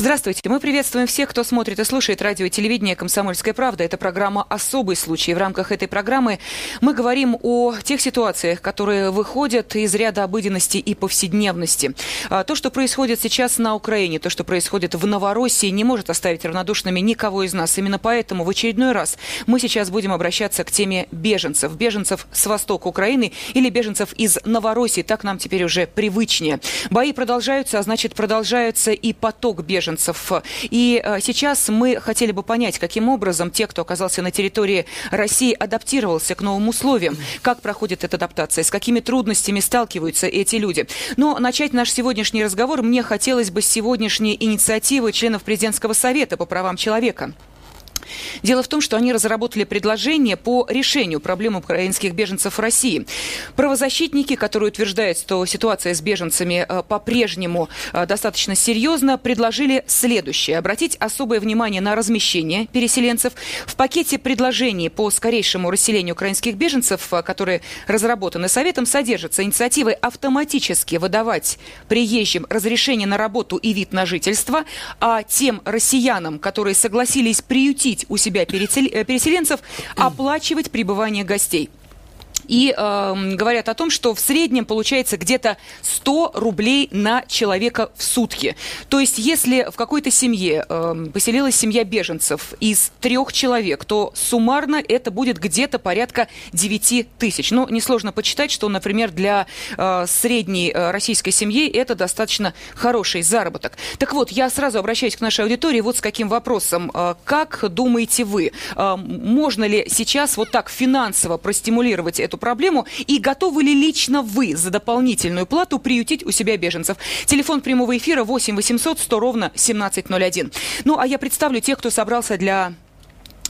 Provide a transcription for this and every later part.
Здравствуйте. Мы приветствуем всех, кто смотрит и слушает радио и телевидение «Комсомольская правда». Это программа «Особый случай». В рамках этой программы мы говорим о тех ситуациях, которые выходят из ряда обыденности и повседневности. А, то, что происходит сейчас на Украине, то, что происходит в Новороссии, не может оставить равнодушными никого из нас. Именно поэтому в очередной раз мы сейчас будем обращаться к теме беженцев. Беженцев с востока Украины или беженцев из Новороссии. Так нам теперь уже привычнее. Бои продолжаются, а значит продолжается и поток беженцев беженцев. И э, сейчас мы хотели бы понять, каким образом те, кто оказался на территории России, адаптировался к новым условиям, как проходит эта адаптация, с какими трудностями сталкиваются эти люди. Но начать наш сегодняшний разговор мне хотелось бы с сегодняшней инициативы членов Президентского совета по правам человека. Дело в том, что они разработали предложение по решению проблем украинских беженцев в России. Правозащитники, которые утверждают, что ситуация с беженцами э, по-прежнему э, достаточно серьезна, предложили следующее. Обратить особое внимание на размещение переселенцев. В пакете предложений по скорейшему расселению украинских беженцев, э, которые разработаны Советом, содержатся инициативы автоматически выдавать приезжим разрешение на работу и вид на жительство, а тем россиянам, которые согласились приютить приютить у себя э, переселенцев, оплачивать пребывание гостей и э, говорят о том, что в среднем получается где-то 100 рублей на человека в сутки. То есть, если в какой-то семье э, поселилась семья беженцев из трех человек, то суммарно это будет где-то порядка 9 тысяч. Ну, несложно почитать, что, например, для э, средней э, российской семьи это достаточно хороший заработок. Так вот, я сразу обращаюсь к нашей аудитории вот с каким вопросом. Э, как думаете вы, э, можно ли сейчас вот так финансово простимулировать эту проблему и готовы ли лично вы за дополнительную плату приютить у себя беженцев? Телефон прямого эфира 8 800 100 ровно 1701. Ну, а я представлю тех, кто собрался для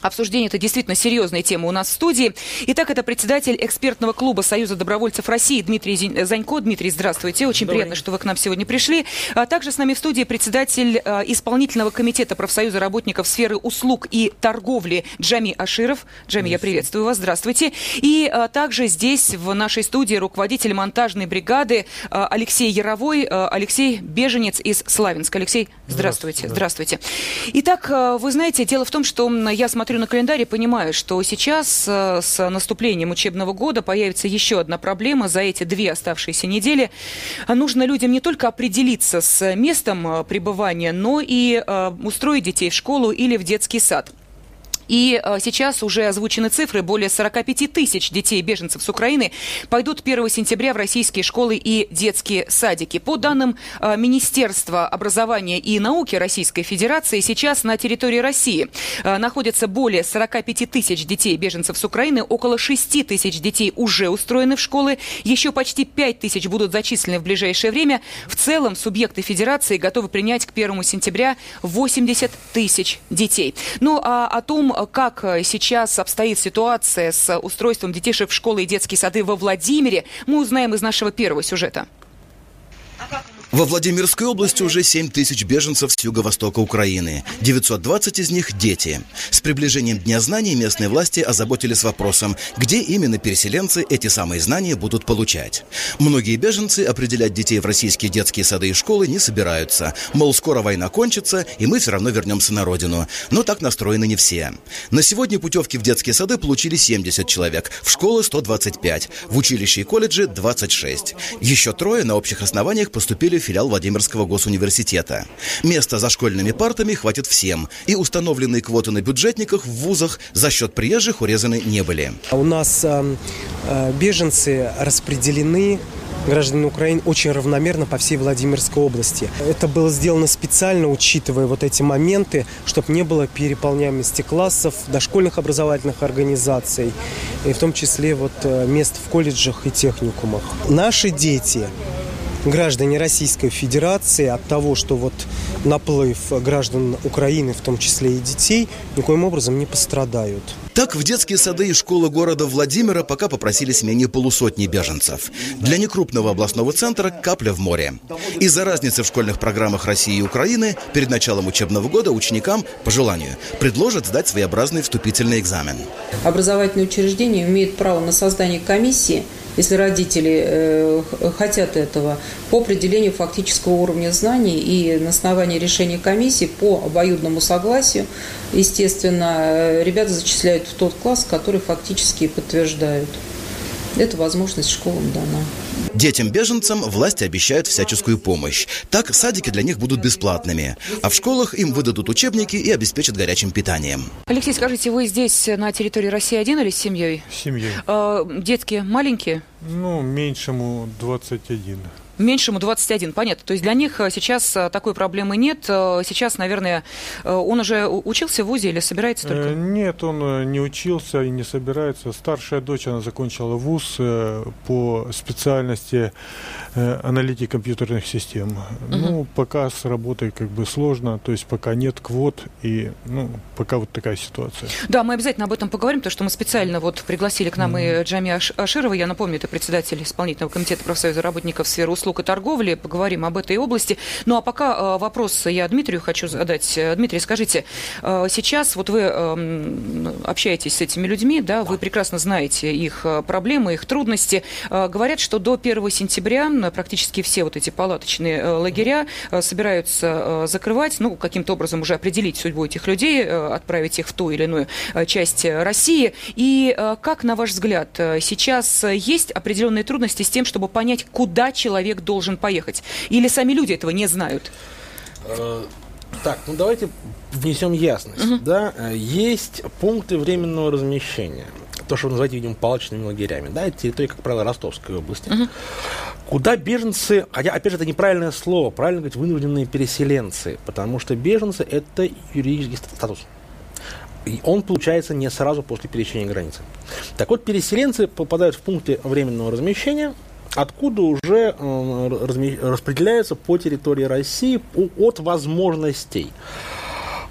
Обсуждение это действительно серьезная тема у нас в студии. Итак, это председатель экспертного клуба Союза добровольцев России Дмитрий Занько. Дмитрий, здравствуйте. Очень Добрый. приятно, что вы к нам сегодня пришли. А также с нами в студии председатель а, исполнительного комитета профсоюза работников сферы услуг и торговли Джами Аширов. Джами, я приветствую вас. Здравствуйте. И а, также здесь в нашей студии руководитель монтажной бригады а, Алексей Яровой, а, Алексей Беженец из Славянска. Алексей, здравствуйте. Здравствуйте. здравствуйте. Итак, а, вы знаете, дело в том, что я смотрю смотрю на календарь и понимаю, что сейчас э, с наступлением учебного года появится еще одна проблема за эти две оставшиеся недели. Нужно людям не только определиться с местом э, пребывания, но и э, устроить детей в школу или в детский сад. И э, сейчас уже озвучены цифры. Более 45 тысяч детей-беженцев с Украины пойдут 1 сентября в российские школы и детские садики. По данным э, Министерства образования и науки Российской Федерации, сейчас на территории России э, находятся более 45 тысяч детей-беженцев с Украины. Около 6 тысяч детей уже устроены в школы. Еще почти 5 тысяч будут зачислены в ближайшее время. В целом субъекты Федерации готовы принять к 1 сентября 80 тысяч детей. Ну а о том, как э, сейчас обстоит ситуация с устройством детишек в школы и детские сады во Владимире, мы узнаем из нашего первого сюжета. Во Владимирской области уже 7 тысяч беженцев с юго-востока Украины. 920 из них – дети. С приближением Дня знаний местные власти озаботились вопросом, где именно переселенцы эти самые знания будут получать. Многие беженцы определять детей в российские детские сады и школы не собираются. Мол, скоро война кончится, и мы все равно вернемся на родину. Но так настроены не все. На сегодня путевки в детские сады получили 70 человек, в школы 125, в училище и колледжи 26. Еще трое на общих основаниях поступили филиал Владимирского госуниверситета. Места за школьными партами хватит всем, и установленные квоты на бюджетниках в вузах за счет приезжих урезаны не были. У нас э, э, беженцы распределены граждан Украины очень равномерно по всей Владимирской области. Это было сделано специально, учитывая вот эти моменты, чтобы не было переполняемости классов, дошкольных образовательных организаций, и в том числе вот э, мест в колледжах и техникумах. Наши дети граждане Российской Федерации от того, что вот наплыв граждан Украины, в том числе и детей, никоим образом не пострадают. Так, в детские сады и школы города Владимира пока попросились менее полусотни беженцев. Для некрупного областного центра капля в море. Из-за разницы в школьных программах России и Украины перед началом учебного года ученикам, по желанию, предложат сдать своеобразный вступительный экзамен. Образовательные учреждения имеют право на создание комиссии – если родители э, хотят этого, по определению фактического уровня знаний и на основании решения комиссии по обоюдному согласию, естественно, э, ребята зачисляют в тот класс, который фактически подтверждают. Эта возможность школам дана. Детям-беженцам власти обещают всяческую помощь. Так, садики для них будут бесплатными, а в школах им выдадут учебники и обеспечат горячим питанием. Алексей, скажите, вы здесь на территории России один или с семьей? С семьей. Э, детские маленькие? Ну, меньшему 21. Меньшему 21, понятно. То есть для них э, сейчас э, такой проблемы нет. Э, сейчас, наверное, он уже учился в ВУЗе или собирается только? Нет, он не учился и не собирается. Старшая дочь, она закончила ВУЗ по специальности аналитики компьютерных систем. Угу. Ну, пока с работой как бы сложно, то есть пока нет квот и, ну, пока вот такая ситуация. Да, мы обязательно об этом поговорим, потому что мы специально вот пригласили к нам угу. и Джами Аширова, я напомню, это председатель исполнительного комитета профсоюза работников сферы услуг услуг и торговли, поговорим об этой области. Ну а пока э, вопрос я Дмитрию хочу задать. Э, Дмитрий, скажите, э, сейчас вот вы эм, общаетесь с этими людьми, да, вы прекрасно знаете их проблемы, их трудности. Говорят, что до 1 сентября практически все вот эти палаточные лагеря собираются закрывать, ну, каким-то образом уже определить судьбу этих людей, отправить их в ту или иную часть России. И как, на ваш взгляд, сейчас есть определенные трудности с тем, чтобы понять, куда человек человек должен поехать? Или сами люди этого не знают? Э, так, ну давайте внесем ясность. Угу. Да? Есть пункты временного размещения. То, что вы называете, видимо, палочными лагерями. Да, это территория, как правило, Ростовской области. Угу. Куда беженцы, хотя, опять же, это неправильное слово, правильно говорить, вынужденные переселенцы, потому что беженцы – это юридический статус. И он получается не сразу после пересечения границы. Так вот, переселенцы попадают в пункты временного размещения – откуда уже э, распределяются по территории России от возможностей.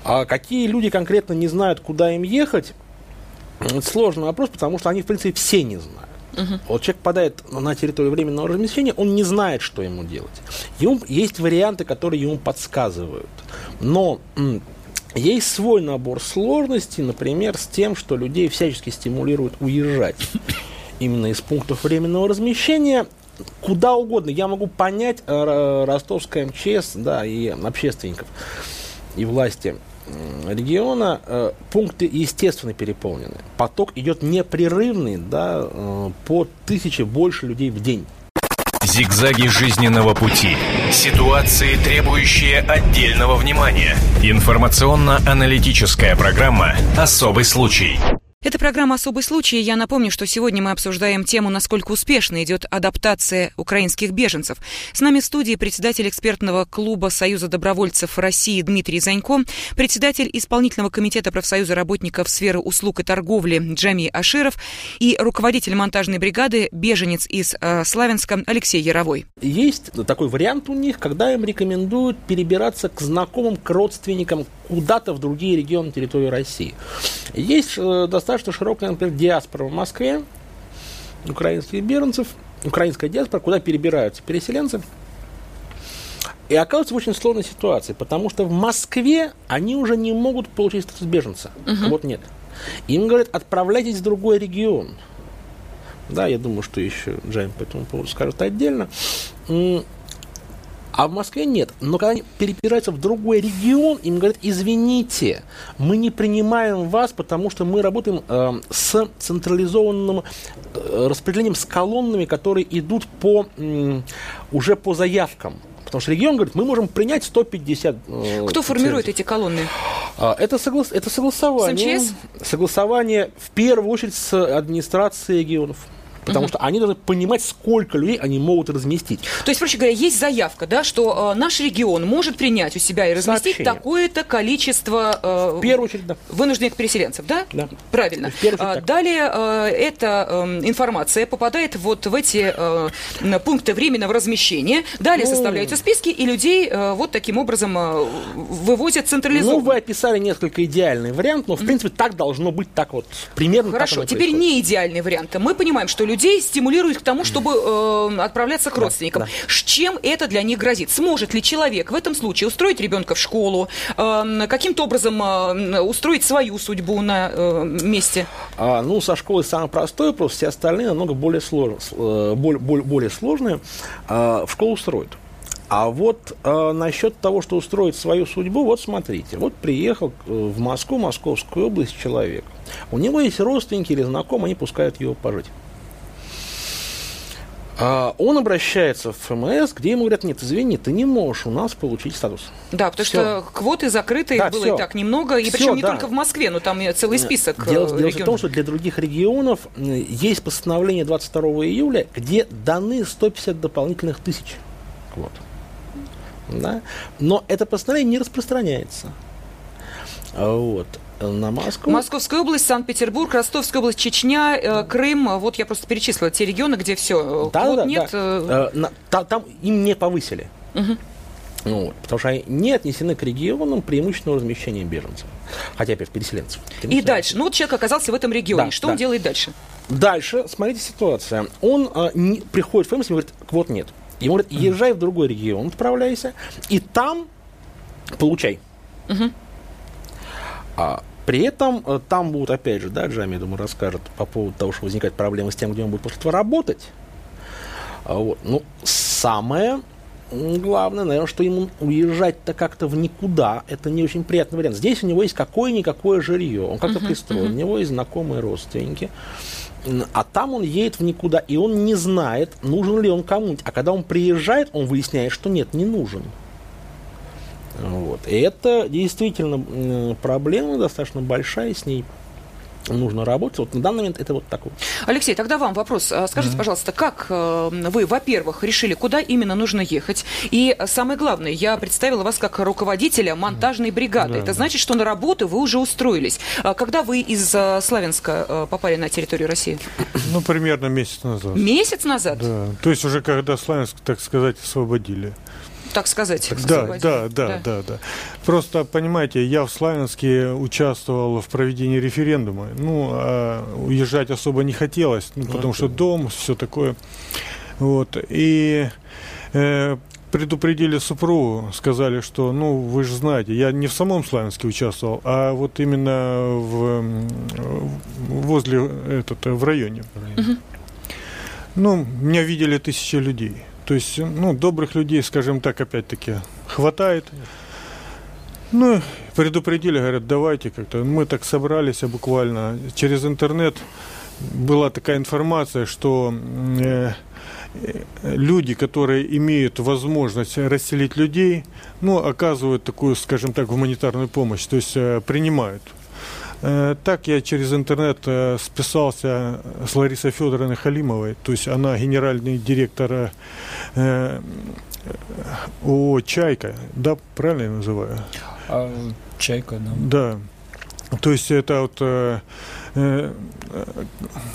А какие люди конкретно не знают, куда им ехать, это сложный вопрос, потому что они, в принципе, все не знают. Uh-huh. Вот человек попадает на территорию временного размещения, он не знает, что ему делать. Ему есть варианты, которые ему подсказывают. Но есть свой набор сложностей, например, с тем, что людей всячески стимулируют уезжать именно из пунктов временного размещения куда угодно. Я могу понять э, ростовское МЧС, да, и общественников, и власти региона э, пункты естественно переполнены. Поток идет непрерывный, да, э, по тысяче больше людей в день. Зигзаги жизненного пути. Ситуации, требующие отдельного внимания. Информационно-аналитическая программа «Особый случай». Это программа «Особый случай». Я напомню, что сегодня мы обсуждаем тему, насколько успешно идет адаптация украинских беженцев. С нами в студии председатель экспертного клуба Союза добровольцев России Дмитрий Занько, председатель исполнительного комитета профсоюза работников сферы услуг и торговли Джами Аширов и руководитель монтажной бригады беженец из э, Славянска Алексей Яровой. Есть такой вариант у них, когда им рекомендуют перебираться к знакомым, к родственникам куда-то в другие регионы территории России. Есть э, достаточно широкая, например, диаспора в Москве, украинских беженцев, украинская диаспора, куда перебираются переселенцы. И оказывается в очень сложной ситуации, потому что в Москве они уже не могут получить статус беженца. Угу. Вот нет. Им говорят, отправляйтесь в другой регион. Да, я думаю, что еще Джейм по этому поводу скажет отдельно. А в Москве нет. Но когда они перебираются в другой регион, им говорят, извините, мы не принимаем вас, потому что мы работаем э, с централизованным э, распределением, с колоннами, которые идут по, э, уже по заявкам. Потому что регион говорит, мы можем принять 150. Э, Кто формирует эти колонны? А, это, согла... это согласование. С МЧС? Согласование в первую очередь с администрацией регионов. Потому угу. что они должны понимать, сколько людей они могут разместить. То есть, проще говоря, есть заявка, да, что э, наш регион может принять у себя и разместить такое-то количество э, в первую очередь, да. вынужденных переселенцев, да? Да. Правильно. Очередь, а, Далее э, эта э, информация попадает вот в эти э, пункты временного размещения. Далее ну, составляются списки, и людей э, вот таким образом э, вывозят централизованно. Ну, вы описали несколько идеальный вариант, но, в принципе, так должно быть, так вот, примерно Хорошо, теперь не идеальный вариант. Мы понимаем, что людей стимулируют к тому, чтобы э, отправляться к родственникам. Да. Чем это для них грозит? Сможет ли человек в этом случае устроить ребенка в школу, э, каким-то образом э, устроить свою судьбу на э, месте? А, ну, со школой самый простой вопрос, все остальные намного более, слож... Э, более, более, более сложные. А, в школу устроят. А вот э, насчет того, что устроить свою судьбу, вот смотрите, вот приехал э, в Москву, Московскую область человек. У него есть родственники или знакомые, они пускают его пожить. А он обращается в ФМС, где ему говорят, нет, извини, ты не можешь у нас получить статус. Да, потому все. что квоты закрыты, да, было все. и так немного, и все, причем не да. только в Москве, но там целый список Дело, э, дело в том, что для других регионов есть постановление 22 июля, где даны 150 дополнительных тысяч квот. Да? Но это постановление не распространяется. Вот на Москву. Московская область, Санкт-Петербург, Ростовская область, Чечня, э, Крым. Вот я просто перечислила те регионы, где все. Э, да, вот да, нет. Да. Э... Там, им не повысили. Угу. Вот, потому что они не отнесены к регионам преимущественного размещения беженцев, хотя опять переселенцев. И дальше, ну вот человек оказался в этом регионе, да, что да. он делает дальше? Дальше, смотрите ситуация. Он а, не, приходит в ФМС и говорит, вот нет. Ему говорят, езжай в другой регион, отправляйся, и там получай. Угу. А при этом э, там будут, опять же, да, Джами, я думаю, расскажет по поводу того, что возникает проблема с тем, где он будет после этого работать. А вот. Ну, самое главное, наверное, что ему уезжать-то как-то в никуда, это не очень приятный вариант. Здесь у него есть какое-никакое жилье, он как-то uh-huh, пристроен, uh-huh. у него есть знакомые родственники, а там он едет в никуда, и он не знает, нужен ли он кому-нибудь. А когда он приезжает, он выясняет, что нет, не нужен. Вот. И это действительно проблема достаточно большая, с ней нужно работать. Вот на данный момент это вот такое. Алексей, тогда вам вопрос. А, скажите, mm-hmm. пожалуйста, как э, вы, во-первых, решили, куда именно нужно ехать? И самое главное, я представила вас как руководителя монтажной бригады. Mm-hmm. Это значит, что на работу вы уже устроились. А когда вы из э, Славянска э, попали на территорию России? Ну, примерно месяц назад. Месяц назад? Да. То есть уже когда Славянск, так сказать, освободили так сказать. Да, да, да, да, да, да. Просто, понимаете, я в Славянске участвовал в проведении референдума. Ну, а уезжать особо не хотелось, ну, потому что дом, все такое. Вот. И э, предупредили супругу, сказали, что, ну, вы же знаете, я не в самом Славянске участвовал, а вот именно в, возле, этот, в районе. Угу. Ну, меня видели тысячи людей. То есть, ну, добрых людей, скажем так, опять-таки, хватает. Ну, предупредили, говорят, давайте как-то. Мы так собрались а буквально. Через интернет была такая информация, что э, люди, которые имеют возможность расселить людей, ну, оказывают такую, скажем так, гуманитарную помощь, то есть э, принимают. Э, так я через интернет э, списался с Ларисой Федоровной Халимовой, то есть она генеральный директор э, ООО «Чайка», да, правильно я называю? А, «Чайка», да. Да. То есть это вот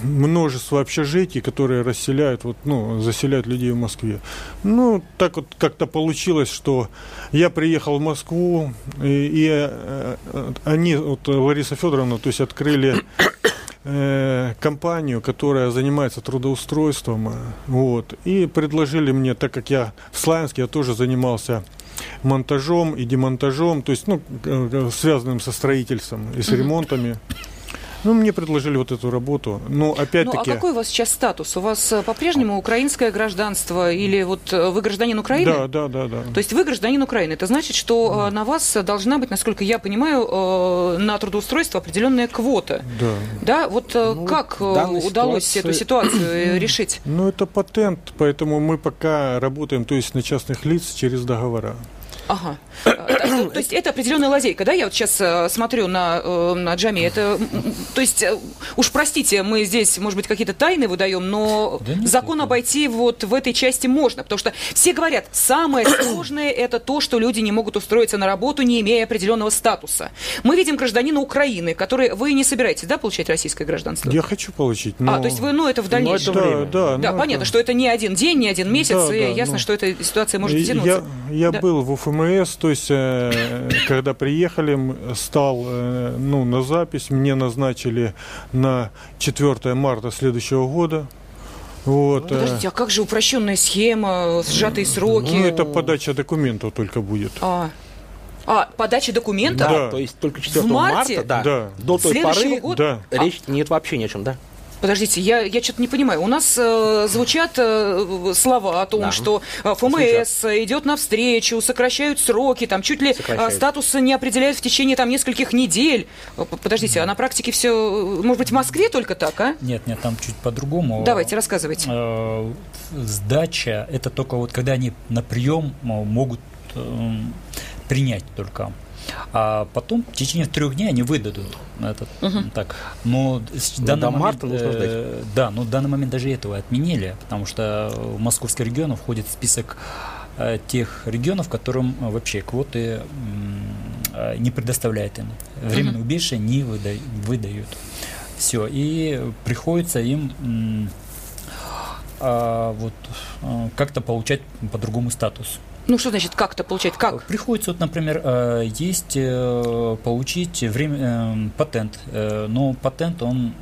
множество общежитий, которые расселяют, вот, ну, заселяют людей в Москве. Ну, так вот как-то получилось, что я приехал в Москву, и, и э, они, вот Лариса Федоровна, то есть открыли э, компанию, которая занимается трудоустройством, вот, и предложили мне, так как я в Славянске, я тоже занимался монтажом и демонтажом, то есть, ну, связанным со строительством и с ремонтами. Ну, мне предложили вот эту работу. Но опять-таки... Ну, а какой у вас сейчас статус? У вас э, по-прежнему украинское гражданство или вот э, вы гражданин Украины? Да, да, да, да. То есть вы гражданин Украины. Это значит, что да. на вас должна быть, насколько я понимаю, на трудоустройство определенная квота. Да. Да, вот ну, как удалось ситуации... эту ситуацию решить? Ну, это патент, поэтому мы пока работаем, то есть на частных лиц через договора. Ага. То есть это определенная лазейка, да? Я вот сейчас э, смотрю на, э, на Джами. Это, то есть, э, уж простите, мы здесь, может быть, какие-то тайны выдаем, но да закон это. обойти вот в этой части можно, потому что все говорят, самое сложное это то, что люди не могут устроиться на работу, не имея определенного статуса. Мы видим гражданина Украины, который вы не собираетесь, да, получать российское гражданство? Я хочу получить. Но... А, то есть вы, ну, это в дальнейшем. Ну, это да, да, да понятно, это... что это не один день, не один месяц, да, и да, ясно, но... что эта ситуация может тянуться. Я, я да. был в УФМС, то есть, э, когда приехали, стал э, ну, на запись, мне назначили на 4 марта следующего года. Вот. Ну, подождите, а как же упрощенная схема, сжатые сроки? Ну, это подача документов только будет. А. А, подача документов? Да, то есть только 4 марта, да, да. до той поры года? Да. речь а. нет вообще ни о чем, да? Подождите, я, я что-то не понимаю. У нас э, звучат э, слова о том, да. что э, ФМС звучат. идет навстречу, сокращают сроки, там чуть ли э, статус не определяют в течение там нескольких недель. Э, подождите, а на практике все, э, может быть, в Москве только так, а? Нет, нет, там чуть по-другому. Давайте, рассказывайте. Сдача – это только вот когда они на прием могут принять только. А потом в течение трех дней они выдадут этот. Угу. Так. Но в данный до момент, марта нужно ждать. Э, да, но в данный момент даже этого отменили, потому что в московский регион входит в список э, тех регионов, которым э, вообще квоты э, не предоставляют им. Временное угу. убежище не выда выдают. Все. И приходится им э, вот, э, как-то получать по-другому статус. Ну, что значит как-то получать? Как? Приходится, вот, например, э, есть э, получить время, э, патент, но патент он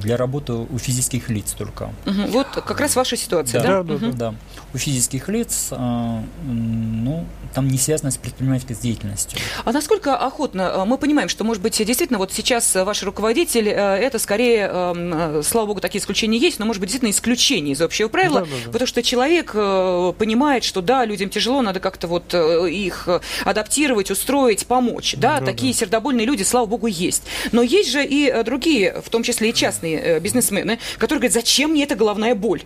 для работы у физических лиц только. Угу. Вот как раз ваша ситуация, да? Да, да, угу. да. У физических лиц, ну, там не связано с предпринимательской деятельностью. А насколько охотно мы понимаем, что, может быть, действительно, вот сейчас ваш руководитель, это скорее, слава богу, такие исключения есть, но, может быть, действительно исключение из общего правила, да, да, да. потому что человек понимает, что да, людям тяжело, надо как-то вот э, их э, адаптировать, устроить, помочь. Да, да такие да. сердобольные люди, слава богу, есть. Но есть же и э, другие, в том числе и частные бизнесмены, которые говорят, зачем мне эта головная боль?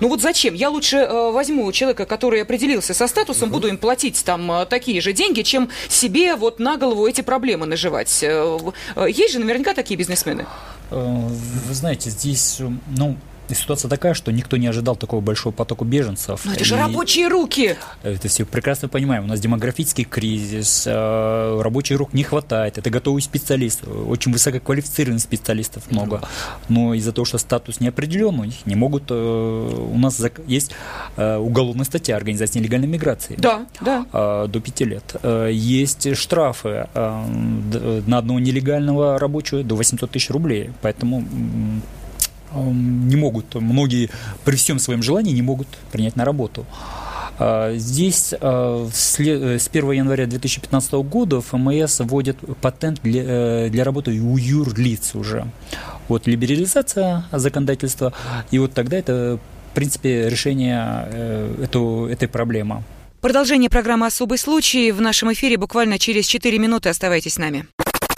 Ну вот зачем? Я лучше возьму человека, который определился со статусом, угу. буду им платить там такие же деньги, чем себе вот на голову эти проблемы наживать. Есть же наверняка такие бизнесмены. Вы знаете, здесь, ну, и ситуация такая, что никто не ожидал такого большого потока беженцев. Но это же рабочие руки! Это все прекрасно понимаем. У нас демографический кризис, э, рабочих рук не хватает. Это готовые специалисты, очень высококвалифицированных специалистов много. Но из-за того, что статус не определен, у них не могут... Э, у нас есть э, уголовная статья организации нелегальной миграции. Да, да. До пяти лет. Есть штрафы на одного нелегального рабочего до 800 тысяч рублей. Поэтому не могут, многие при всем своем желании не могут принять на работу. А, здесь а, с 1 января 2015 года ФМС вводит патент для, э, для работы у юрлиц уже. Вот либерализация законодательства, и вот тогда это, в принципе, решение э, эту, этой проблемы. Продолжение программы «Особый случай» в нашем эфире буквально через 4 минуты. Оставайтесь с нами.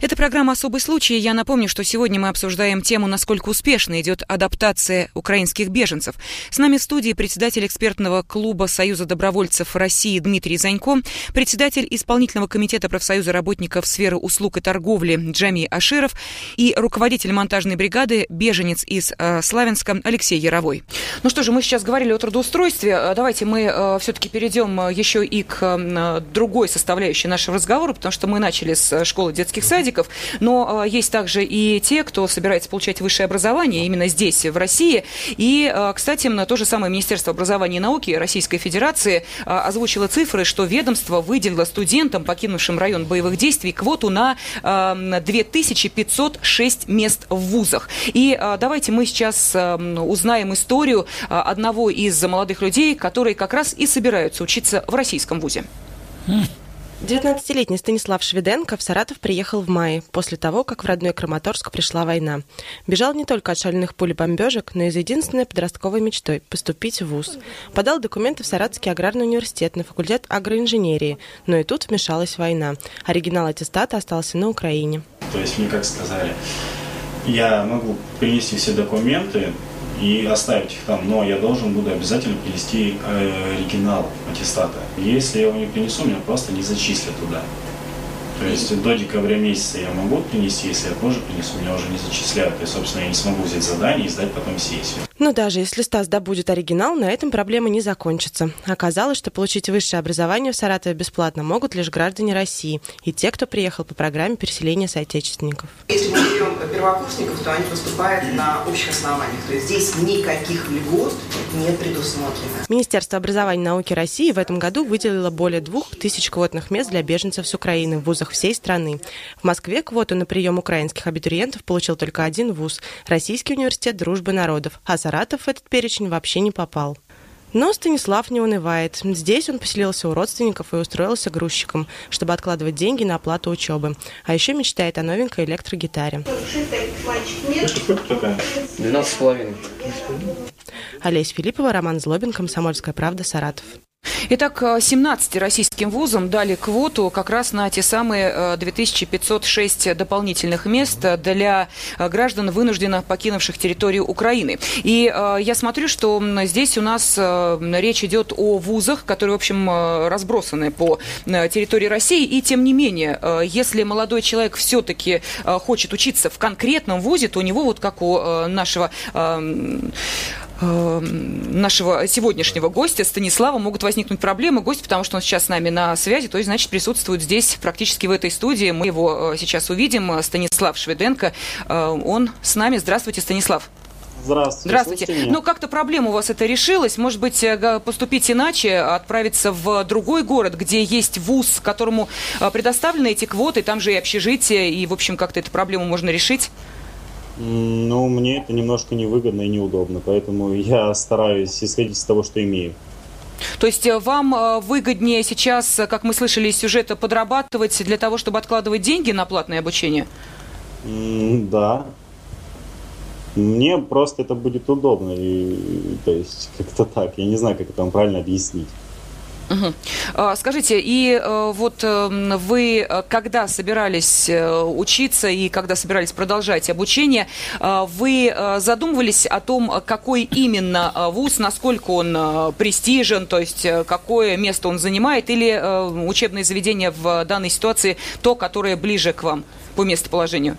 Это программа «Особый случай». Я напомню, что сегодня мы обсуждаем тему, насколько успешно идет адаптация украинских беженцев. С нами в студии председатель экспертного клуба Союза добровольцев России Дмитрий Занько, председатель исполнительного комитета профсоюза работников сферы услуг и торговли Джами Аширов и руководитель монтажной бригады беженец из э, Славянска Алексей Яровой. Ну что же, мы сейчас говорили о трудоустройстве. Э, давайте мы э, все-таки перейдем э, еще и к другой составляющей нашего разговора, потому что мы начали с школы детских садиков садиков, но э, есть также и те, кто собирается получать высшее образование именно здесь, в России. И, э, кстати, то же самое Министерство образования и науки Российской Федерации э, озвучило цифры, что ведомство выделило студентам, покинувшим район боевых действий, квоту на 2506 мест в вузах. И давайте мы сейчас узнаем историю одного из молодых людей, которые как раз и собираются учиться в российском вузе. 19-летний Станислав Шведенко в Саратов приехал в мае, после того, как в родной Краматорск пришла война. Бежал не только от шальных пуль и бомбежек, но и за единственной подростковой мечтой – поступить в ВУЗ. Подал документы в Саратовский аграрный университет на факультет агроинженерии, но и тут вмешалась война. Оригинал аттестата остался на Украине. То есть мне как сказали, Я могу принести все документы и оставить их там, но я должен буду обязательно принести э, оригинал аттестата. Если я его не принесу, меня просто не зачислят туда. То есть до декабря месяца я могу принести, если я позже принесу, меня уже не зачисляют. И, собственно, я не смогу взять задание и сдать потом сессию. Но даже если Стас добудет оригинал, на этом проблема не закончится. Оказалось, что получить высшее образование в Саратове бесплатно могут лишь граждане России и те, кто приехал по программе переселения соотечественников. Если мы берем первокурсников, то они поступают на общих основаниях. То есть здесь никаких льгот не предусмотрено. Министерство образования и науки России в этом году выделило более двух тысяч квотных мест для беженцев с Украины в вузах всей страны. В Москве квоту на прием украинских абитуриентов получил только один вуз – Российский университет дружбы народов, а Саратов в этот перечень вообще не попал. Но Станислав не унывает. Здесь он поселился у родственников и устроился грузчиком, чтобы откладывать деньги на оплату учебы. А еще мечтает о новенькой электрогитаре. 12 с половиной. Олесь Филиппова, Роман Злобин, Комсомольская правда, Саратов. Итак, 17 российским вузам дали квоту как раз на те самые 2506 дополнительных мест для граждан, вынужденно покинувших территорию Украины. И я смотрю, что здесь у нас речь идет о вузах, которые, в общем, разбросаны по территории России. И тем не менее, если молодой человек все-таки хочет учиться в конкретном вузе, то у него, вот как у нашего нашего сегодняшнего гостя Станислава могут возникнуть проблемы. Гость, потому что он сейчас с нами на связи, то есть, значит, присутствует здесь, практически в этой студии. Мы его сейчас увидим. Станислав Шведенко, он с нами. Здравствуйте, Станислав. Здравствуйте. Здравствуйте. Ну, как-то проблема у вас это решилась. Может быть, поступить иначе, отправиться в другой город, где есть вуз, которому предоставлены эти квоты, там же и общежитие, и, в общем, как-то эту проблему можно решить? Ну, мне это немножко невыгодно и неудобно, поэтому я стараюсь исходить из того, что имею. То есть вам выгоднее сейчас, как мы слышали из сюжета, подрабатывать для того, чтобы откладывать деньги на платное обучение? Да. Мне просто это будет удобно. И, то есть, как-то так. Я не знаю, как это вам правильно объяснить. Угу. Скажите, и вот вы, когда собирались учиться и когда собирались продолжать обучение, вы задумывались о том, какой именно вуз, насколько он престижен, то есть какое место он занимает, или учебное заведение в данной ситуации то, которое ближе к вам по местоположению?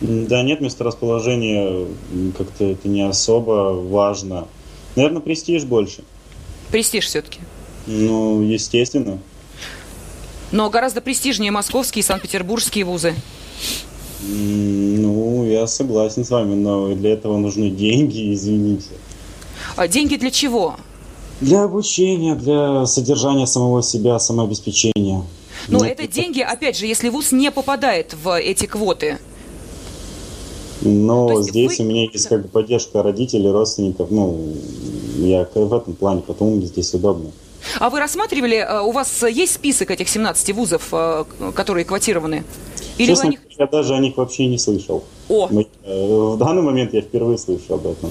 Да нет, месторасположение как-то это не особо важно. Наверное, престиж больше. Престиж все-таки? Ну, естественно. Но гораздо престижнее московские и санкт-петербургские вузы. Ну, я согласен с вами, но для этого нужны деньги, извините. А деньги для чего? Для обучения, для содержания самого себя, самообеспечения. Но Нет, это, это деньги, опять же, если вуз не попадает в эти квоты. Но здесь вы... у меня есть как бы поддержка родителей, родственников. Ну, я в этом плане, потому мне здесь удобно. А вы рассматривали, у вас есть список этих 17 вузов, которые квотированы? Или Честно, них... я даже о них вообще не слышал. О! Мы, в данный момент я впервые слышу об этом.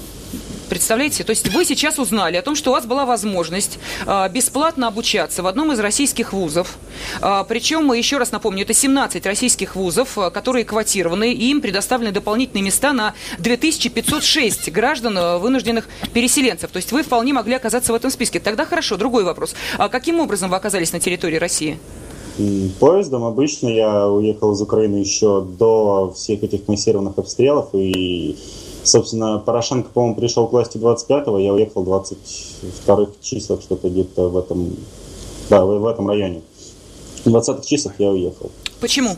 Представляете? То есть вы сейчас узнали о том, что у вас была возможность э, бесплатно обучаться в одном из российских вузов. Э, причем, еще раз напомню, это 17 российских вузов, э, которые квотированы, и им предоставлены дополнительные места на 2506 граждан, вынужденных переселенцев. То есть вы вполне могли оказаться в этом списке. Тогда хорошо, другой вопрос. А каким образом вы оказались на территории России? Поездом обычно я уехал из Украины еще до всех этих массированных обстрелов и Собственно, Порошенко, по-моему, пришел к власти 25-го, я уехал 22-х числах, что-то где-то в этом, да, в, этом районе. В 20-х числах я уехал. Почему?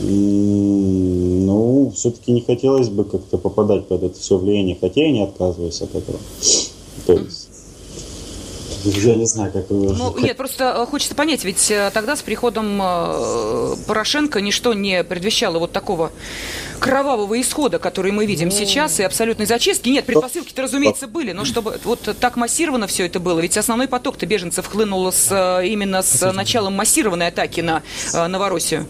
Ну, все-таки не хотелось бы как-то попадать под это все влияние, хотя я не отказываюсь от этого. То есть я не знаю, как вы... Ну, нет, просто э, хочется понять, ведь э, тогда с приходом э, Порошенко ничто не предвещало вот такого кровавого исхода, который мы видим ну... сейчас, и абсолютной зачистки. Нет, предпосылки-то, разумеется, были, но чтобы вот так массированно все это было, ведь основной поток-то беженцев хлынул с, именно с началом массированной атаки на Новороссию.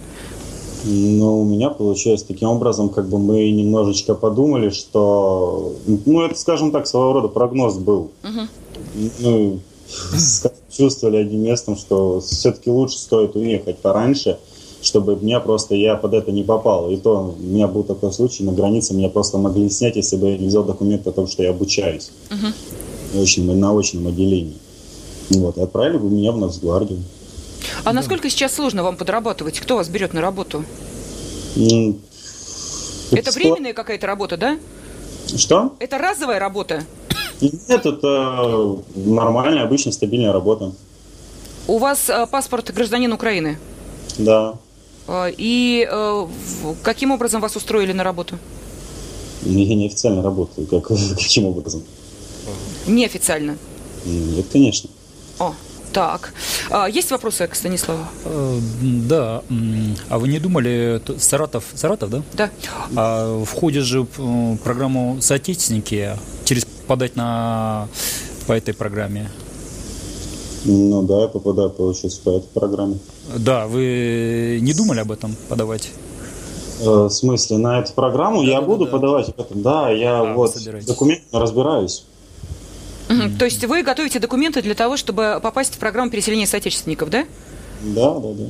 Ну, у меня получилось таким образом, как бы мы немножечко подумали, что, ну, это, скажем так, своего рода прогноз был. Угу. Ну, чувствовали одним местом, что все-таки лучше стоит уехать пораньше, чтобы меня просто, я под это не попал. И то у меня был такой случай, на границе меня просто могли снять, если бы я не взял документы о том, что я обучаюсь. Uh-huh. Очном, на очном отделении. Вот, и отправили бы меня в Нацгвардию. А насколько сейчас сложно вам подрабатывать? Кто вас берет на работу? Ну, это временная какая-то работа, да? Что? Это разовая работа? Нет, это нормальная, обычная, стабильная работа. У вас э, паспорт гражданин Украины? Да. Э, и э, каким образом вас устроили на работу? Я неофициально работаю. Как, каким образом? Неофициально? Нет, конечно. О, так. А, есть вопросы к Станиславу? Да. А вы не думали, Саратов, Саратов, да? Да. А входит же в программу «Соотечественники» через подать на по этой программе? Ну да, я попадаю, получается, по этой программе. Да, вы не думали об этом подавать? Э, в смысле, на эту программу да, я да, буду да. подавать это? Да, я а, вот документно разбираюсь. Угу. То есть вы готовите документы для того, чтобы попасть в программу переселения соотечественников, да? Да, да, да.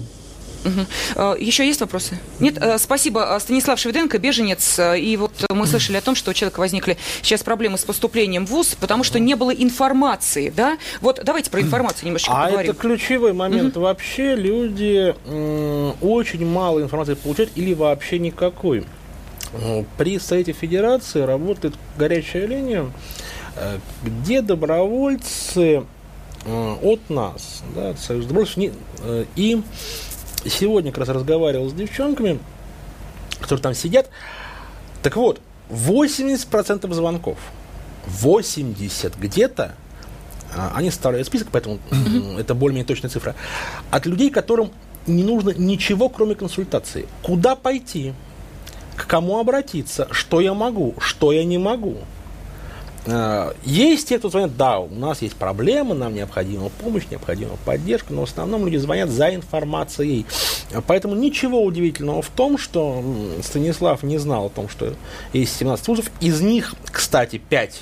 Угу. Еще есть вопросы? Нет? Э, спасибо. Станислав Шведенко, беженец. И вот мы слышали о том, что у человека возникли сейчас проблемы с поступлением в ВУЗ, потому что не было информации, да? Вот давайте про информацию немножечко а поговорим. А это ключевой момент. Угу. Вообще люди очень мало информации получают или вообще никакой. При Совете Федерации работает горячая линия, э, где добровольцы от нас, да, от Союза добровольцев, э, и сегодня как раз разговаривал с девчонками, которые там сидят. Так вот, 80% звонков, 80 где-то, а, они составляют список, поэтому это более-менее точная цифра, от людей, которым не нужно ничего, кроме консультации. Куда пойти? К кому обратиться? Что я могу? Что я не могу? Э, есть те, кто звонят, да, у нас есть проблемы, нам необходима помощь, необходима поддержка, но в основном люди звонят за информацией. Поэтому ничего удивительного в том, что Станислав не знал о том, что есть 17 вузов. Из них, кстати, 5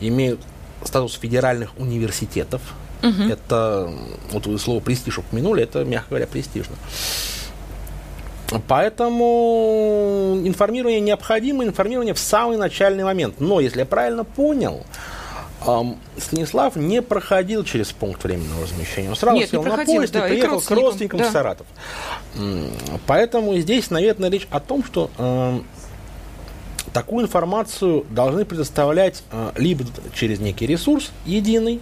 имеют статус федеральных университетов. Угу. Это, вот вы слово престиж упомянули, это, мягко говоря, престижно. Поэтому информирование необходимо, информирование в самый начальный момент. Но, если я правильно понял, Станислав не проходил через пункт временного размещения. Он сразу Нет, сел на поезд да, и приехал к родственникам да. в Саратов. Поэтому здесь, наверное, речь о том, что э, такую информацию должны предоставлять э, либо через некий ресурс единый,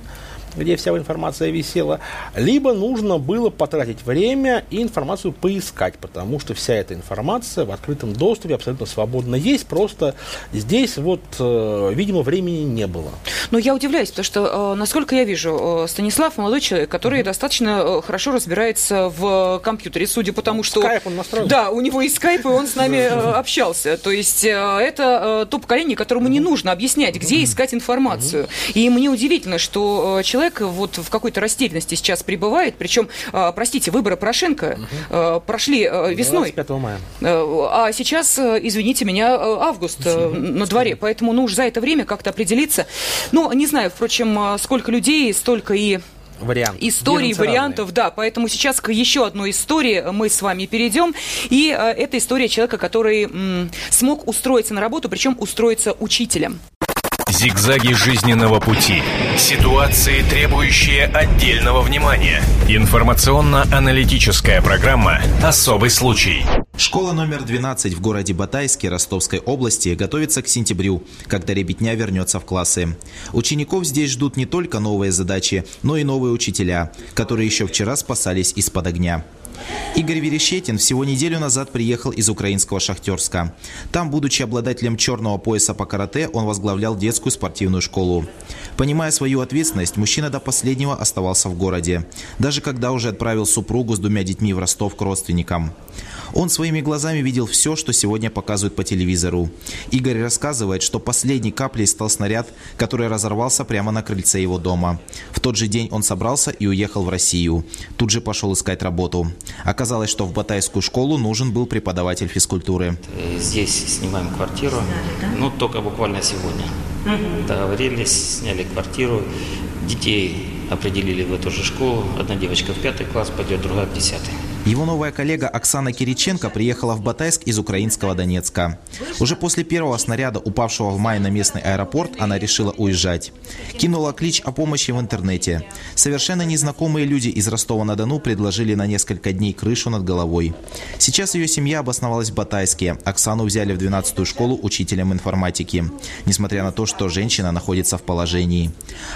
где вся информация висела, либо нужно было потратить время и информацию поискать, потому что вся эта информация в открытом доступе абсолютно свободно есть, просто здесь вот, э, видимо, времени не было. Но я удивляюсь, потому что, э, насколько я вижу, э, Станислав молодой человек, который mm-hmm. достаточно хорошо разбирается в компьютере, судя по тому, что... Скайп он настроил. Да, у него есть скайп, и он с нами общался. То есть это то поколение, которому не нужно объяснять, где искать информацию. И мне удивительно, что человек человек вот в какой-то растерянности сейчас пребывает, причем, а, простите, выборы Порошенко угу. прошли а, весной. 25 мая. А сейчас, извините меня, август на дворе, поэтому ну, уж за это время как-то определиться. Ну, не знаю, впрочем, сколько людей, столько и вариант. Историй, вариантов, разные. да. Поэтому сейчас к еще одной истории мы с вами перейдем. И э, это история человека, который м, смог устроиться на работу, причем устроиться учителем. Зигзаги жизненного пути. Ситуации, требующие отдельного внимания. Информационно-аналитическая программа «Особый случай». Школа номер 12 в городе Батайске Ростовской области готовится к сентябрю, когда ребятня вернется в классы. Учеников здесь ждут не только новые задачи, но и новые учителя, которые еще вчера спасались из-под огня. Игорь Верещетин всего неделю назад приехал из украинского Шахтерска. Там, будучи обладателем черного пояса по карате, он возглавлял детскую спортивную школу. Понимая свою ответственность, мужчина до последнего оставался в городе, даже когда уже отправил супругу с двумя детьми в Ростов к родственникам. Он своими глазами видел все, что сегодня показывают по телевизору. Игорь рассказывает, что последней каплей стал снаряд, который разорвался прямо на крыльце его дома. В тот же день он собрался и уехал в Россию. Тут же пошел искать работу. Оказалось, что в Батайскую школу нужен был преподаватель физкультуры. Здесь снимаем квартиру, ну только буквально сегодня. Договорились, сняли квартиру, детей определили в эту же школу. Одна девочка в пятый класс пойдет, другая в десятый. Его новая коллега Оксана Кириченко приехала в Батайск из украинского Донецка. Уже после первого снаряда, упавшего в мае на местный аэропорт, она решила уезжать. Кинула клич о помощи в интернете. Совершенно незнакомые люди из Ростова-на-Дону предложили на несколько дней крышу над головой. Сейчас ее семья обосновалась в Батайске. Оксану взяли в 12-ю школу учителем информатики. Несмотря на то, что женщина находится в положении.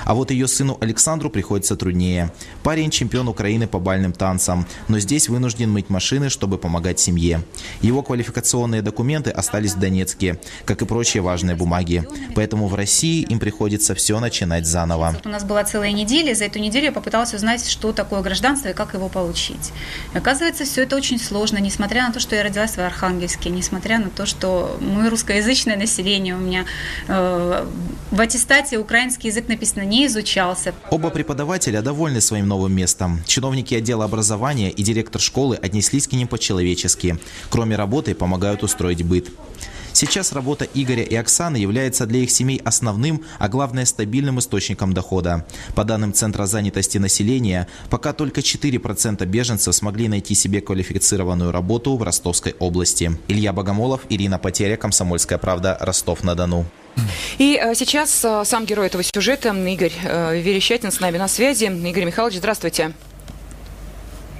А вот ее сыну Александру приходится труднее. Парень чемпион Украины по бальным танцам, но здесь вынужден мыть машины, чтобы помогать семье. Его квалификационные документы остались в Донецке, как и прочие важные бумаги. Поэтому в России им приходится все начинать заново. У нас была целая неделя, за эту неделю я попыталась узнать, что такое гражданство и как его получить. И оказывается, все это очень сложно, несмотря на то, что я родилась в Архангельске, несмотря на то, что мы русскоязычное население, у меня э, в аттестате украинский язык написано не изучался. Оба преподавателя довольны своим новым местом. Чиновники отдела образования и директор школы отнеслись к ним по-человечески. Кроме работы, помогают устроить быт. Сейчас работа Игоря и Оксаны является для их семей основным, а главное стабильным источником дохода. По данным Центра занятости населения, пока только 4% беженцев смогли найти себе квалифицированную работу в Ростовской области. Илья Богомолов, Ирина Потеря, Комсомольская правда, Ростов-на-Дону. И э, сейчас э, сам герой этого сюжета, Игорь э, Верещатин, с нами на связи. Игорь Михайлович, здравствуйте.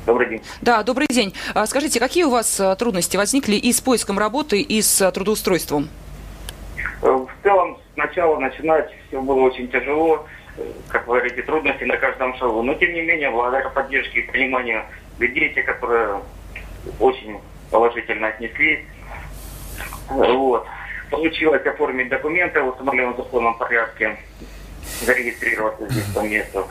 Добрый день. Да, добрый день. А скажите, какие у вас э, трудности возникли и с поиском работы, и с э, трудоустройством? Э, в целом, сначала начинать все было очень тяжело. Как вы говорите, трудности на каждом шагу. Но, тем не менее, благодаря поддержке и пониманию людей, те, которые очень положительно отнеслись, вот, получилось оформить документы в установленном законном порядке, зарегистрироваться здесь по месту.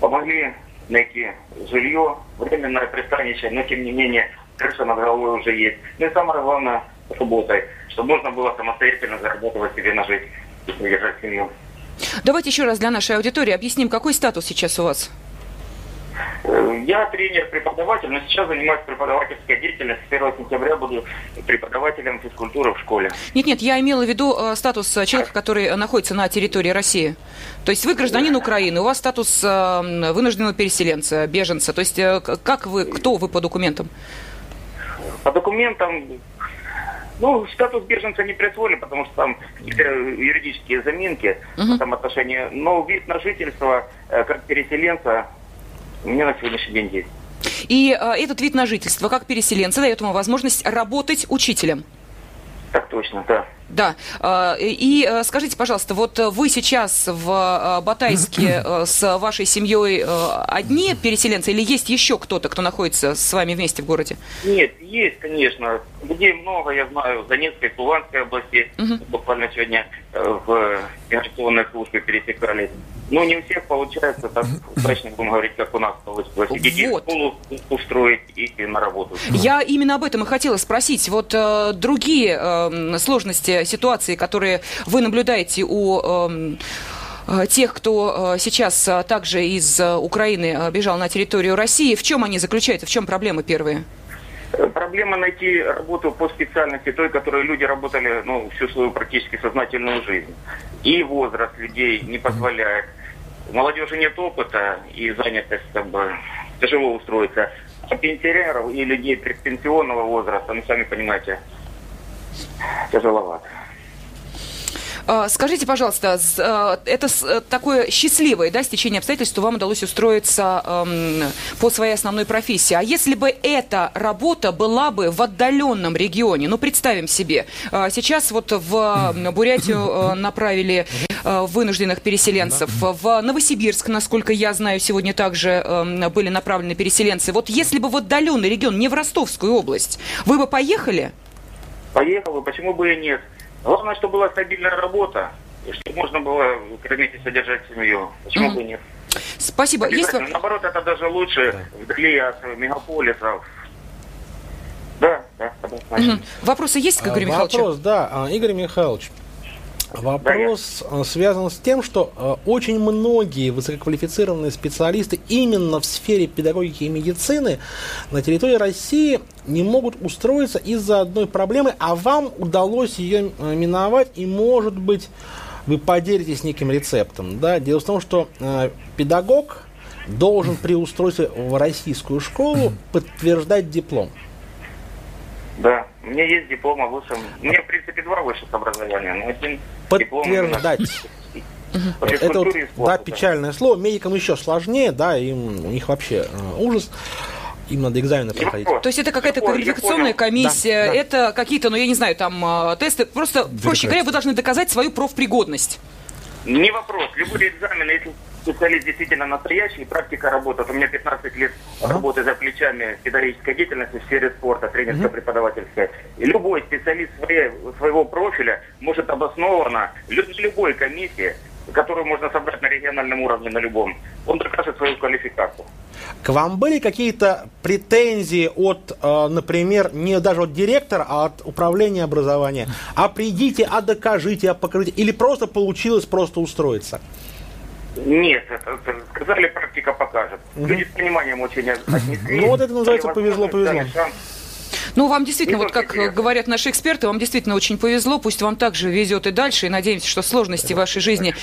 Помогли найти жилье, временное пристанище, но тем не менее крыша над головой уже есть. Ну и самое главное, работой, чтобы можно было самостоятельно зарабатывать себе на жизнь и содержать семью. Давайте еще раз для нашей аудитории объясним, какой статус сейчас у вас? Э, я тренер-преподаватель, но сейчас занимаюсь преподавательской деятельностью. С 1 сентября буду преподавателем физкультуры в школе. Нет-нет, я имела в виду э, статус человека, который находится на территории России. То есть вы гражданин Украины, у вас статус э, вынужденного переселенца, беженца. То есть э, как вы, кто вы по документам? По документам ну, статус беженца не присвоили, потому что там юридические заминки uh-huh. в этом отношении. Но вид на жительство э, как переселенца у меня на сегодняшний день есть. И э, этот вид на жительство, как переселенца, дает ему возможность работать учителем. Так точно, да. Да. А, и э, скажите, пожалуйста, вот вы сейчас в э, Батайске э, с вашей семьей одни переселенцы или есть еще кто-то, кто находится с вами вместе в городе? Нет, есть, конечно. Людей много, я знаю, в Донецкой, Луганской области. Угу. Буквально сегодня в миграционной службе пересекались. Ну, не у всех получается так удачно, будем говорить, как у нас получилось. Детей вот. в школу устроить и на работу. Я именно об этом и хотела спросить. Вот э, другие э, сложности ситуации, которые вы наблюдаете у... Э, тех, кто сейчас также из Украины бежал на территорию России. В чем они заключаются? В чем проблемы первые? Проблема найти работу по специальности той, которой люди работали ну, всю свою практически сознательную жизнь. И возраст людей не позволяет. Молодежи нет опыта и занятость как бы тяжело устроиться. А пенсионеров и людей предпенсионного возраста, ну, сами понимаете, тяжеловато. А, скажите, пожалуйста, а, это э, такое счастливое да, стечение обстоятельств, что вам удалось устроиться эм, по своей основной профессии. А если бы эта работа была бы в отдаленном регионе, ну, представим себе, а, сейчас вот в Бурятию направили вынужденных переселенцев, в Новосибирск, насколько я знаю, сегодня также были направлены переселенцы. Вот если бы в отдаленный регион, не в Ростовскую область, вы бы поехали? Поехал бы, почему бы и нет? Главное, чтобы была стабильная работа, и чтобы можно было кормить и содержать семью. Почему бы нет? Спасибо. Есть... Наоборот, это даже лучше да. вдали от мегаполисов. Да, да, Угу. Вопросы есть к Игорю Михайловичу? Вопрос, да. А, Игорь Михайлович, Вопрос да, э, связан с тем, что э, очень многие высококвалифицированные специалисты именно в сфере педагогики и медицины на территории России не могут устроиться из-за одной проблемы, а вам удалось ее э, миновать, и, может быть, вы поделитесь неким рецептом. Да? Дело в том, что педагог должен при устройстве в российскую школу подтверждать диплом. Да, у меня есть диплом о высшем. У меня, в принципе, два высших образования, но один Подтверждать. Вот это вот, да, печальное слово. Медикам еще сложнее, да, им у них вообще э, ужас. Им надо экзамены проходить. То есть это какая-то квалификационная комиссия, Да, да. это какие-то, ну я не знаю, там э, тесты. Просто, проще говоря, вы должны доказать свою профпригодность. Не вопрос. Любые экзамены, если специалист действительно настоящий, практика работает. У меня 15 лет работы за плечами педагогической деятельности в сфере спорта, тренерско-преподавательская. И любой специалист своей- своего профиля может обоснованно, лю- любой комиссии, которую можно собрать на региональном уровне, на любом, он докажет свою квалификацию. К вам были какие-то претензии от, э, например, не даже от директора, а от управления образования? А придите, а докажите, а покажите. Или просто получилось просто устроиться? Нет, это, это сказали, практика покажет. Люди с пониманием очень отнеслись. Ну, вот это называется Дали повезло, возможность, дали повезло. шанс. Ну, вам действительно, Не вот как говорят наши эксперты, вам действительно очень повезло. Пусть вам также везет и дальше. И надеемся, что сложностей в вашей жизни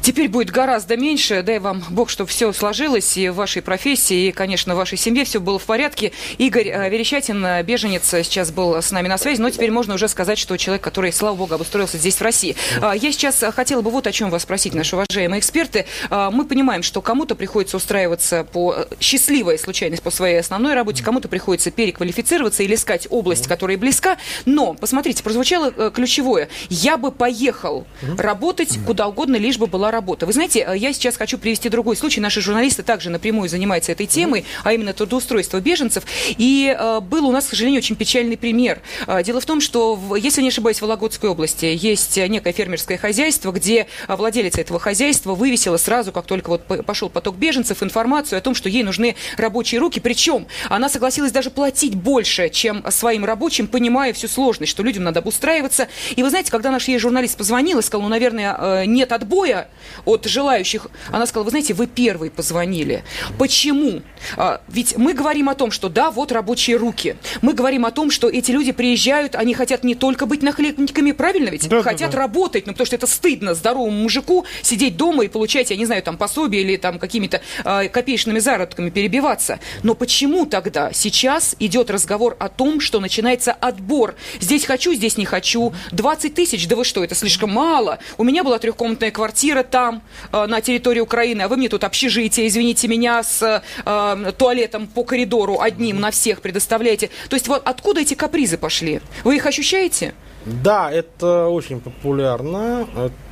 теперь будет гораздо меньше. Дай вам Бог, чтобы все сложилось и в вашей профессии, и, конечно, в вашей семье все было в порядке. Игорь э, Верещатин, э, беженец, э, сейчас был с нами на связи. Но теперь можно уже сказать, что человек, который, слава Богу, обустроился здесь, в России. А, Я сейчас хотела бы вот о чем вас спросить, наши уважаемые эксперты. А, Мы понимаем, что кому-то приходится устраиваться по счастливая случайность по своей основной работе, кому-то приходится переквалифицироваться или искать область, которая близка. Но, посмотрите, прозвучало э, ключевое. Я бы поехал работать куда угодно, лишь бы была работа. Вы знаете, э, я сейчас хочу привести другой случай. Наши журналисты также напрямую занимаются этой темой, а именно трудоустройство беженцев. И э, был у нас, к сожалению, очень печальный пример. Э, Дело в том, что, в- если не ошибаюсь, в Вологодской области есть э, некое фермерское хозяйство, где э, владелец этого хозяйства вывесила сразу, как только вот пошел поток беженцев, информацию о том, что ей нужны рабочие руки. Причем она согласилась даже платить больше, чем своим рабочим, понимая всю сложность, что людям надо обустраиваться. И вы знаете, когда наш ей журналист позвонил и сказал, ну, наверное, э, нет отбоя от желающих, она сказала, вы знаете, вы первый позвонили. Почему? А, Ведь мы говорим о том, что да, вот рабочие руки. Мы говорим о том, что эти люди приезжают, они хотят не только быть нахлебниками, правильно ведь? Да, да, хотят да. работать, ну, потому что это стыдно здоровому мужику сидеть дома и получать, я не знаю, там пособие или там какими-то э, копеечными заработками перебиваться. Но почему тогда сейчас идет разговор о том, что начинается отбор? Здесь хочу, здесь не хочу. 20 тысяч, да вы что, это слишком мало. У меня была трехкомнатная квартира там, э, на территории Украины, а вы мне тут общежитие, извините меня, с э, туалетом по коридору одним на всех предоставляете. То есть вот откуда эти капризы пошли? Вы их ощущаете? Да, это очень популярно.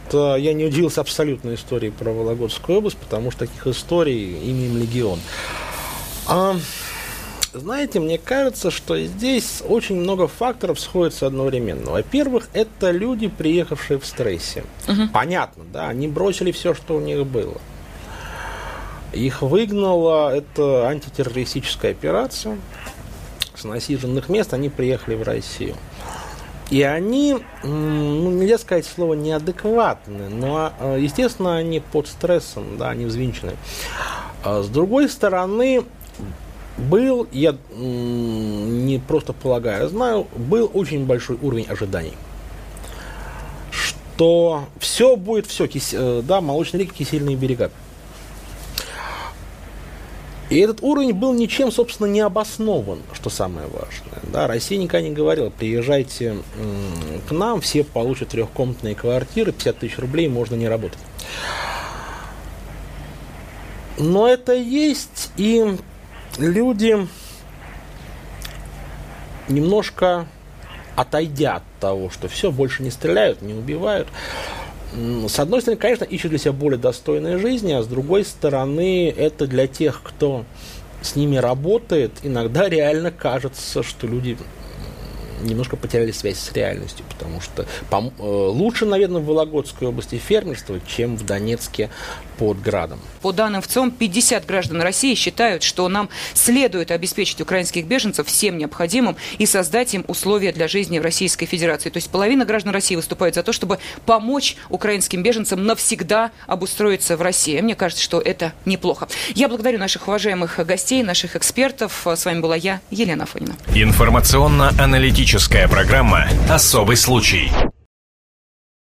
Это, я не удивился абсолютно истории про Вологодскую область, потому что таких историй имеем легион. А, знаете, мне кажется, что здесь очень много факторов сходится одновременно. Во-первых, это люди, приехавшие в стрессе. Понятно, да, они бросили все, что у них было. Их выгнала это антитеррористическая операция. С насиженных мест они приехали в Россию. И они, ну, нельзя сказать слово неадекватны, но, э, естественно, они под стрессом, да, они взвинчены. А с другой стороны, был, я не просто полагаю, знаю, был очень большой уровень ожиданий. Что все будет, все, да, молочные реки, кисельные берега. И этот уровень был ничем, собственно, не обоснован, что самое важное. Да, Россия никогда не говорила, приезжайте к нам, все получат трехкомнатные квартиры, 50 тысяч рублей, можно не работать. Но это есть, и люди, немножко отойдя от того, что все, больше не стреляют, не убивают, с одной стороны, конечно, ищут для себя более достойной жизни, а с другой стороны, это для тех, кто с ними работает, иногда реально кажется, что люди немножко потеряли связь с реальностью, потому что э, лучше, наверное, в Вологодской области фермерство, чем в Донецке под Градом. По данным ВЦИОМ, 50 граждан России считают, что нам следует обеспечить украинских беженцев всем необходимым и создать им условия для жизни в Российской Федерации. То есть половина граждан России выступает за то, чтобы помочь украинским беженцам навсегда обустроиться в России. Мне кажется, что это неплохо. Я благодарю наших уважаемых гостей, наших экспертов. С вами была я, Елена Афонина. Информационно-аналитическая программа «Особый случай».